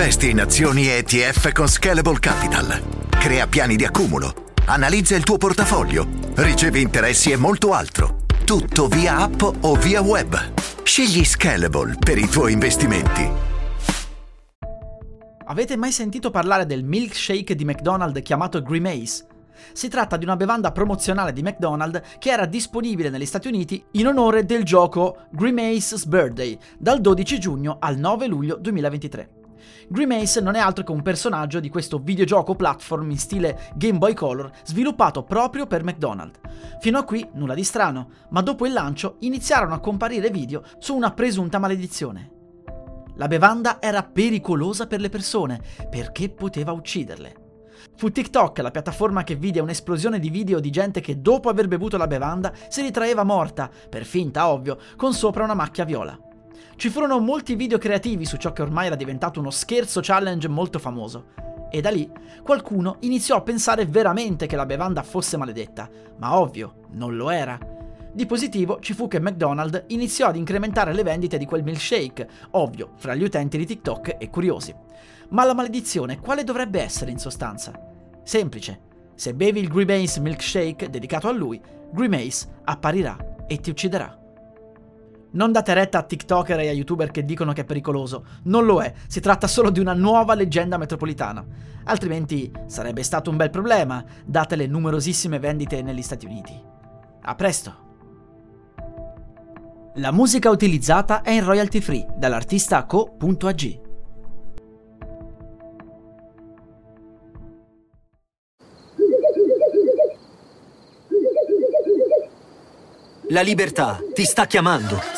Investi in azioni ETF con Scalable Capital. Crea piani di accumulo. Analizza il tuo portafoglio. Ricevi interessi e molto altro. Tutto via app o via web. Scegli Scalable per i tuoi investimenti. Avete mai sentito parlare del milkshake di McDonald's chiamato Grimace? Si tratta di una bevanda promozionale di McDonald's che era disponibile negli Stati Uniti in onore del gioco Grimace's Birthday dal 12 giugno al 9 luglio 2023. Grimace non è altro che un personaggio di questo videogioco platform in stile Game Boy Color sviluppato proprio per McDonald's. Fino a qui nulla di strano, ma dopo il lancio iniziarono a comparire video su una presunta maledizione. La bevanda era pericolosa per le persone perché poteva ucciderle. Fu TikTok la piattaforma che vide un'esplosione di video di gente che dopo aver bevuto la bevanda si ritraeva morta, per finta ovvio, con sopra una macchia viola. Ci furono molti video creativi su ciò che ormai era diventato uno scherzo challenge molto famoso. E da lì qualcuno iniziò a pensare veramente che la bevanda fosse maledetta, ma ovvio, non lo era. Di positivo ci fu che McDonald's iniziò ad incrementare le vendite di quel milkshake, ovvio, fra gli utenti di TikTok e curiosi. Ma la maledizione quale dovrebbe essere in sostanza? Semplice. Se bevi il Grimace milkshake dedicato a lui, Grimace apparirà e ti ucciderà. Non date retta a TikToker e a YouTuber che dicono che è pericoloso. Non lo è, si tratta solo di una nuova leggenda metropolitana. Altrimenti sarebbe stato un bel problema, date le numerosissime vendite negli Stati Uniti. A presto! La musica utilizzata è in royalty free dall'artista co.ag. La libertà ti sta chiamando.